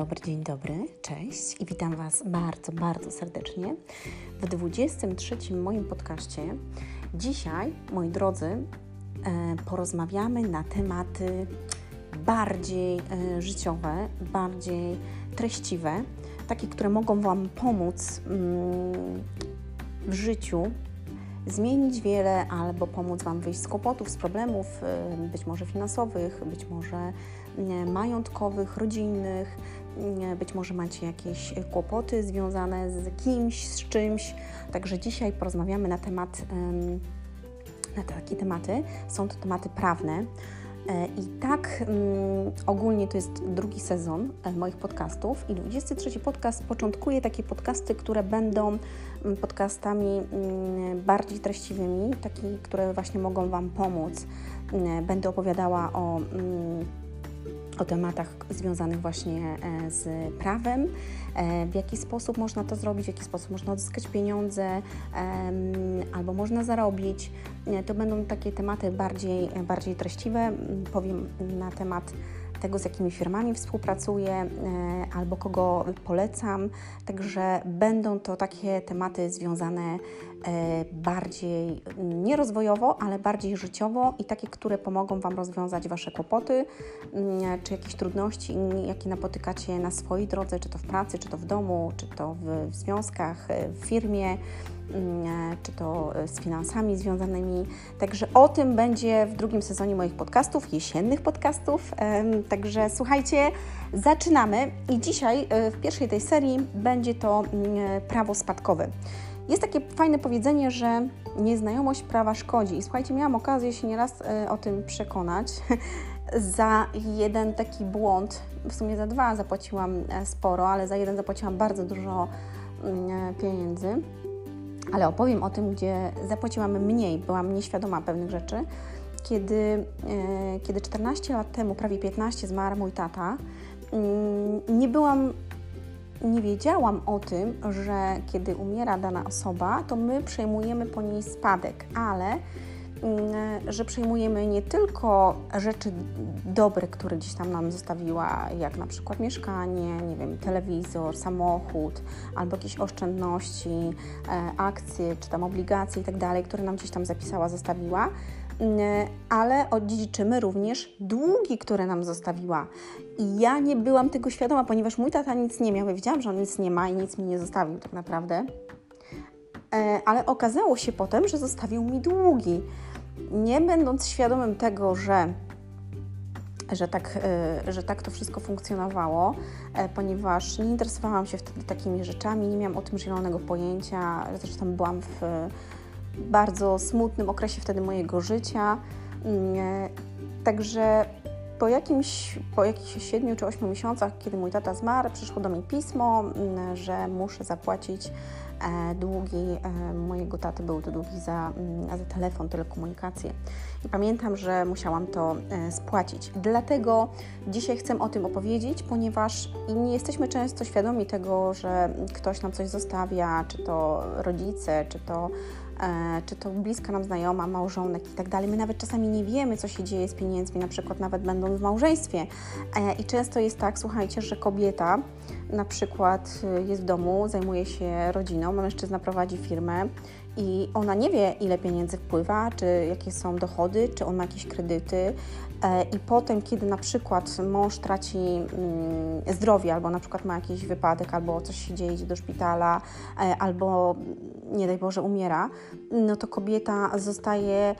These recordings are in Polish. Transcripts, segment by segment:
dobry, dzień dobry, cześć i witam Was bardzo, bardzo serdecznie w 23 moim podcaście. Dzisiaj, moi drodzy, e, porozmawiamy na tematy bardziej e, życiowe, bardziej treściwe, takie, które mogą Wam pomóc mm, w życiu, zmienić wiele albo pomóc Wam wyjść z kłopotów, z problemów, e, być może finansowych, być może majątkowych, rodzinnych, być może macie jakieś kłopoty związane z kimś, z czymś. Także dzisiaj porozmawiamy na temat, na takie tematy. Są to tematy prawne. E, I tak um, ogólnie to jest drugi sezon e, moich podcastów i 23 podcast początkuje takie podcasty, które będą podcastami um, bardziej treściwymi, takie, które właśnie mogą Wam pomóc. Będę opowiadała o o tematach związanych właśnie e, z prawem, e, w jaki sposób można to zrobić, w jaki sposób można odzyskać pieniądze albo można zarobić. E, to będą takie tematy bardziej, bardziej treściwe. Powiem na temat tego, z jakimi firmami współpracuję albo kogo polecam. Także będą to takie tematy związane e, bardziej nierozwojowo, ale bardziej życiowo i takie, które pomogą Wam rozwiązać Wasze kłopoty mm, czy jakieś trudności, jakie napotykacie na swojej drodze, czy to w pracy, czy to w domu, czy to w, w związkach, e, w firmie. Mm, czy to e, z finansami związanymi. Także o tym będzie w drugim sezonie moich podcastów, jesiennych podcastów. Także słuchajcie, zaczynamy i dzisiaj e, w pierwszej tej serii będzie to mm, prawo spadkowe. Jest takie fajne powiedzenie, że nieznajomość prawa szkodzi. I słuchajcie, miałam okazję się nieraz e, o tym przekonać. za jeden taki błąd, w sumie za dwa zapłaciłam sporo, ale za jeden zapłaciłam bardzo dużo mm, pieniędzy ale opowiem o tym, gdzie zapłaciłam mniej, byłam nieświadoma pewnych rzeczy. Kiedy, e, kiedy 14 lat temu, prawie 15, zmarł mój tata, mm, nie byłam, nie wiedziałam o tym, że kiedy umiera dana osoba, to my przejmujemy po niej spadek, ale Mm, że przejmujemy nie tylko rzeczy dobre, które gdzieś tam nam zostawiła, jak na przykład mieszkanie, nie wiem, telewizor, samochód, albo jakieś oszczędności, e, akcje, czy tam obligacje i tak dalej, które nam gdzieś tam zapisała, zostawiła, ale odziedziczymy również długi, które nam zostawiła. I ja nie byłam tego świadoma, ponieważ mój tata nic nie miał. Ja wiedziałam, że on nic nie ma i nic mi nie zostawił tak naprawdę. E, ale okazało się potem, że zostawił mi długi nie będąc świadomym tego, że że tak, e, że tak to wszystko funkcjonowało, ponieważ nie interesowałam się wtedy takimi rzeczami, nie miałam o tym zielonego pojęcia. Zresztą byłam w bardzo smutnym okresie wtedy mojego życia. Mm, e, także po jakimś, po jakichś 7 czy 8 miesiącach, kiedy mój tata zmarł, przyszło do mnie pismo, mm, że muszę zapłacić E, długi e, mojego taty był to długi za, mm, za telefon, telekomunikację. I pamiętam, że musiałam to spłacić. Dlatego dzisiaj chcę o tym opowiedzieć, ponieważ nie jesteśmy często świadomi tego, że ktoś nam coś zostawia, czy to rodzice, czy to czy to bliska nam znajoma, małżonek i tak dalej. My nawet czasami nie wiemy, co się dzieje z pieniędzmi, na przykład nawet będąc w małżeństwie. I często jest tak, słuchajcie, że kobieta na przykład y, jest w domu, zajmuje się rodziną, mężczyzna prowadzi firmę i ona nie wie, ile pieniędzy wpływa, czy jakie są dochody, czy on ma jakieś kredyty. E, I potem, kiedy na przykład mąż traci mm, zdrowie, albo na przykład ma jakiś wypadek, albo coś się dzieje, idzie do szpitala, e, albo nie daj Boże umiera, no to kobieta zostaje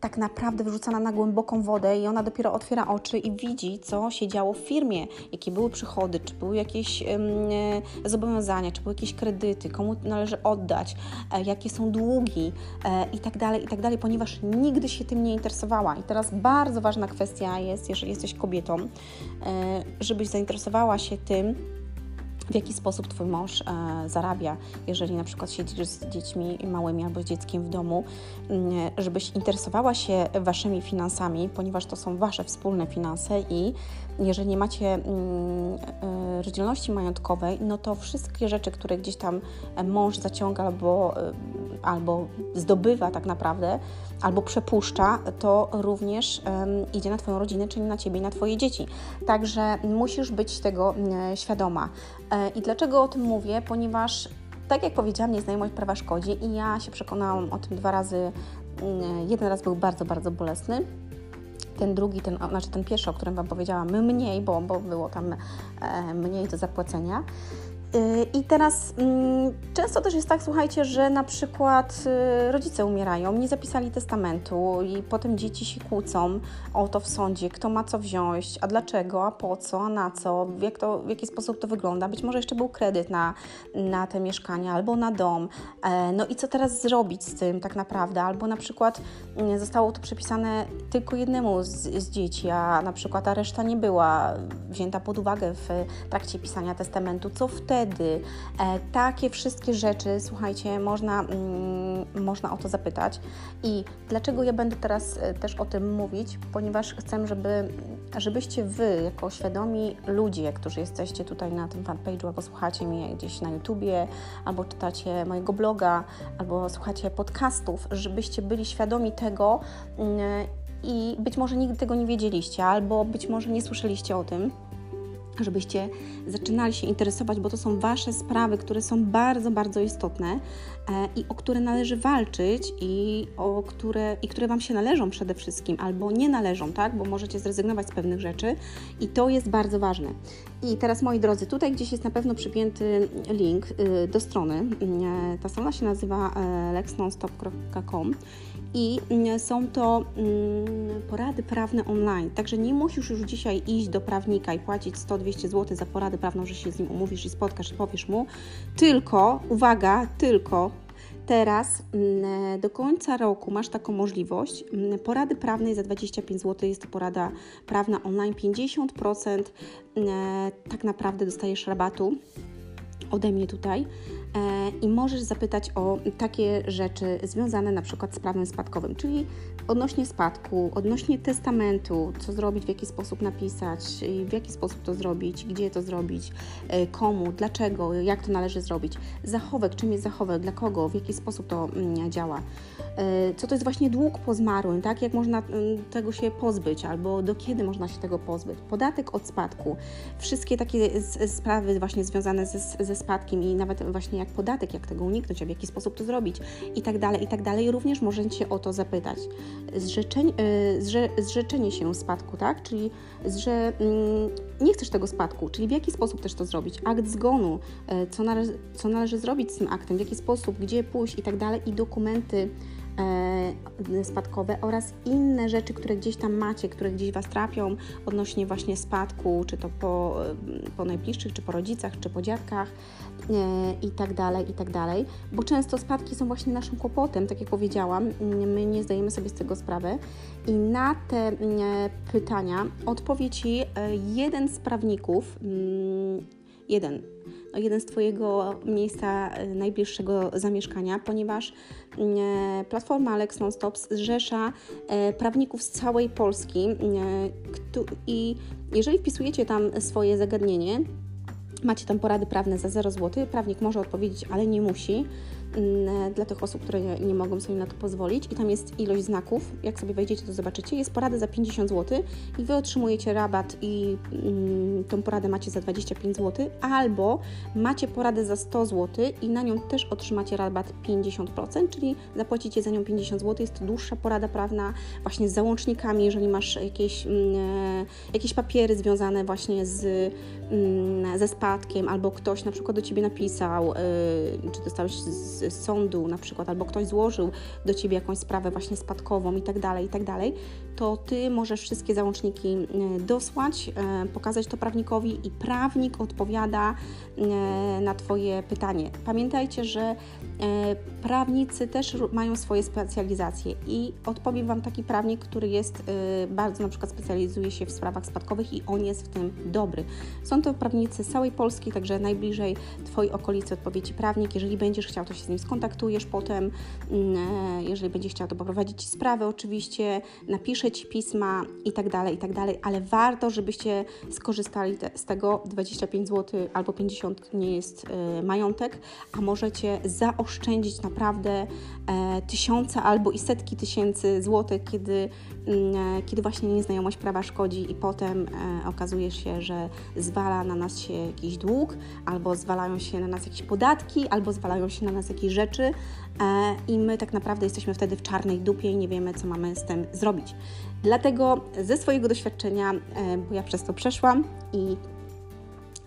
tak naprawdę wyrzucana na głęboką wodę i ona dopiero otwiera oczy i widzi, co się działo w firmie, jakie były przychody, czy były jakieś e, zobowiązania, czy były jakieś kredyty, komu należy oddać, e, jakie są długi e, i tak dalej, i tak dalej, ponieważ nigdy się tym nie interesowała. I teraz bardzo ważna kwestia jest, jeżeli jesteś kobietą, żebyś zainteresowała się tym, w jaki sposób Twój mąż e, zarabia, jeżeli na przykład siedzisz z dziećmi małymi albo z dzieckiem w domu, mm, żebyś interesowała się Waszymi finansami, ponieważ to są Wasze wspólne finanse i jeżeli nie macie mm, e, rozdzielności majątkowej, no to wszystkie rzeczy, które gdzieś tam mąż zaciąga albo, e, albo zdobywa tak naprawdę, albo przepuszcza, to również idzie na Twoją rodzinę, czyli na Ciebie i na Twoje dzieci. Także musisz być tego świadoma. I dlaczego o tym mówię? Ponieważ tak jak powiedziałam, nieznajomość prawa szkodzi i ja się przekonałam o tym dwa razy. Jeden raz był bardzo, bardzo bolesny, ten drugi, ten, znaczy ten pierwszy, o którym Wam powiedziałam, mniej, bo, bo było tam e, mniej do zapłacenia. Y, I teraz mm, często też jest tak, słuchajcie, że na przykład y, rodzice umierają, nie zapisali testamentu i potem dzieci się kłócą o to w sądzie, kto ma co wziąć, a dlaczego, a po co, a na co, w, jak to, w jaki sposób to wygląda. Być może jeszcze był kredyt na, na te mieszkania albo na dom. E, no i co teraz zrobić z tym tak naprawdę? Albo na przykład mm, zostało to przypisane tylko jednemu z, z dzieci, a na przykład ta reszta nie była wzięta pod uwagę w trakcie pisania testamentu. Co wtedy? Wtedy. E, takie wszystkie rzeczy, słuchajcie, można, mm, można o to zapytać. I dlaczego ja będę teraz e, też o tym mówić? Ponieważ chcę, żeby, żebyście Wy, jako świadomi ludzie, którzy jesteście tutaj na tym fanpage'u, albo słuchacie mnie gdzieś na YouTubie, albo czytacie mojego bloga, albo słuchacie podcastów, żebyście byli świadomi tego mm, i być może nigdy tego nie wiedzieliście, albo być może nie słyszeliście o tym żebyście zaczynali się interesować, bo to są Wasze sprawy, które są bardzo, bardzo istotne e, i o które należy walczyć i, o które, i które Wam się należą przede wszystkim, albo nie należą, tak? Bo możecie zrezygnować z pewnych rzeczy i to jest bardzo ważne. I teraz, moi drodzy, tutaj gdzieś jest na pewno przypięty link y, do strony. E, ta strona się nazywa e, lexnonstop.com i mm, są to mm, porady prawne online. Także nie musisz już dzisiaj iść do prawnika i płacić 100-200 zł za poradę prawną, że się z nim umówisz i spotkasz i powiesz mu, tylko, uwaga, tylko Teraz mm, do końca roku masz taką możliwość. Porady prawnej za 25 zł jest to porada prawna online. 50% tak naprawdę dostajesz rabatu ode mnie tutaj i możesz zapytać o takie rzeczy związane na przykład z prawem spadkowym, czyli odnośnie spadku, odnośnie testamentu, co zrobić, w jaki sposób napisać, w jaki sposób to zrobić, gdzie to zrobić, e, komu, dlaczego, jak to należy zrobić, zachowek, czym jest zachowek, dla kogo, w jaki sposób to mm, działa, e, co to jest właśnie dług po zmarłym, tak, jak można mm, tego się pozbyć, albo do kiedy można się tego pozbyć, podatek od spadku, wszystkie takie sprawy właśnie związane ze, ze spadkiem i nawet właśnie jak podatek, jak tego uniknąć, w jaki sposób to zrobić i tak dalej, i tak dalej, również możecie o to zapytać. Zrzeczeń, e, zrze, zrzeczenie się spadku, tak? Czyli że mm, nie chcesz tego spadku, czyli w jaki sposób też to zrobić, akt zgonu, e, co, nale, co należy zrobić z tym aktem, w jaki sposób, gdzie pójść? I tak dalej, i dokumenty spadkowe oraz inne rzeczy, które gdzieś tam macie, które gdzieś Was trapią odnośnie właśnie spadku, czy to po, po najbliższych, czy po rodzicach, czy po dziadkach, E, i tak dalej, i tak dalej, bo często spadki są właśnie naszym kłopotem, tak jak powiedziałam, my nie zdajemy sobie z tego sprawy. I na te e, pytania odpowie Ci e, jeden z prawników, mm, jeden, no jeden z Twojego miejsca najbliższego zamieszkania, ponieważ platforma Alex Nonstop zrzesza prawników z całej Polski i jeżeli wpisujecie tam swoje zagadnienie, Macie tam porady prawne za 0 zł. Prawnik może odpowiedzieć, ale nie musi. Mm, dla tych osób, które nie, mogą sobie na to pozwolić. I tam jest ilość znaków. Jak sobie wejdziecie, to zobaczycie. Jest porada za 50 zł i Wy otrzymujecie rabat i mm, tą poradę macie za 25 zł, albo macie poradę za 100 zł i na nią też otrzymacie rabat 50%, czyli zapłacicie za nią 50 zł. Jest to dłuższa porada prawna, właśnie z załącznikami, jeżeli masz jakieś, mm, e, jakieś papiery związane właśnie z, ze spadkiem, albo ktoś na przykład do Ciebie napisał, e, czy dostałeś z sądu na przykład, albo ktoś złożył do Ciebie jakąś sprawę właśnie spadkową i tak dalej, i tak dalej, to Ty możesz wszystkie załączniki e, dosłać, e, pokazać to prawnikowi i prawnik odpowiada e, na Twoje pytanie. Pamiętajcie, że prawnicy też mają swoje specjalizacje i odpowie Wam taki prawnik, który jest bardzo na przykład specjalizuje się w sprawach spadkowych i on jest w tym dobry. Są to prawnicy z całej Polski, także najbliżej Twojej okolicy odpowiedzi prawnik. Jeżeli będziesz chciał, to się z nim skontaktujesz potem, mm, e, jeżeli będzie chciał to poprowadzić Ci sprawę oczywiście, napisze Ci pisma i tak dalej, i tak dalej, ale warto, żebyście skorzystali te, z tego. 25 zł albo 50 nie jest e, majątek, a możecie zaoszczędzić naprawdę e, tysiące albo i setki tysięcy złotych, kiedy, mm, kiedy właśnie nieznajomość prawa szkodzi i potem okazuje się, że zwala na nas się jakiś dług, albo zwalają się na nas jakieś podatki, albo zwalają się na nas jakieś rzeczy e, i my tak naprawdę jesteśmy wtedy w czarnej dupie i nie wiemy, co mamy z tym zrobić. Dlatego ze swojego doświadczenia, e, bo ja przez to przeszłam i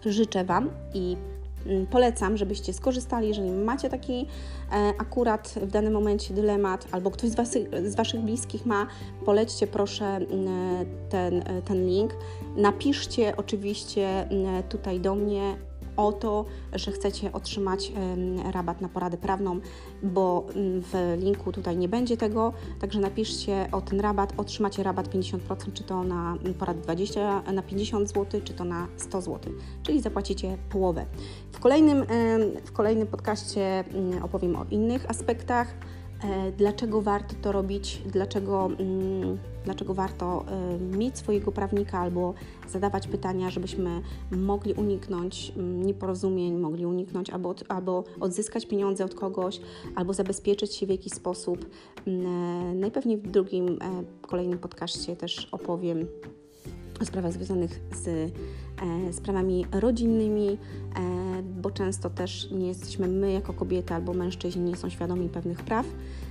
życzę Wam i mm, polecam, żebyście skorzystali, jeżeli macie taki e, akurat w danym momencie dylemat, albo ktoś z, was, z Waszych bliskich ma, polećcie proszę mm, ten, ten link. Napiszcie oczywiście mm, tutaj do mnie o to, że chcecie otrzymać rabat na poradę prawną, bo mm, w linku tutaj nie będzie tego, także napiszcie o ten rabat, otrzymacie rabat 50%, czy to na poradę 20, na 50 zł, czy to na 100 zł, czyli zapłacicie połowę. W kolejnym, w kolejnym podcaście mm, opowiem o innych aspektach dlaczego warto to robić, dlaczego, mm, dlaczego warto e, mieć swojego prawnika albo zadawać pytania, żebyśmy mogli uniknąć mm, nieporozumień, mogli uniknąć albo, albo odzyskać pieniądze od kogoś, albo zabezpieczyć się w jakiś sposób. Mm, e, najpewniej w drugim, kolejnym podcaście też opowiem o sprawach związanych z e, sprawami rodzinnymi, e, bo często też nie jesteśmy my jako kobiety albo mężczyźni nie są świadomi pewnych praw.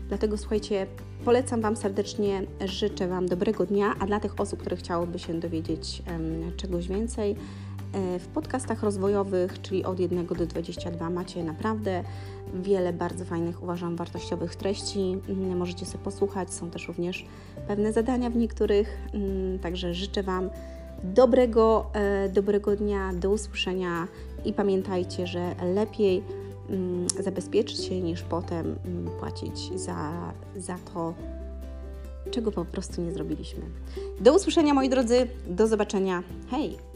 Dlatego słuchajcie, polecam Wam serdecznie, życzę Wam dobrego dnia, a dla tych osób, które chciałyby się dowiedzieć e, czegoś więcej, w podcastach rozwojowych, czyli od 1 do 22, macie naprawdę wiele bardzo fajnych, uważam, wartościowych treści. Mm, możecie sobie posłuchać, są też również pewne zadania w niektórych, mm, także życzę Wam dobrego, e, dobrego dnia, do usłyszenia i pamiętajcie, że lepiej mm, zabezpieczyć się niż potem płacić za, za to, czego po prostu nie zrobiliśmy. Do usłyszenia moi drodzy, do zobaczenia. Hej!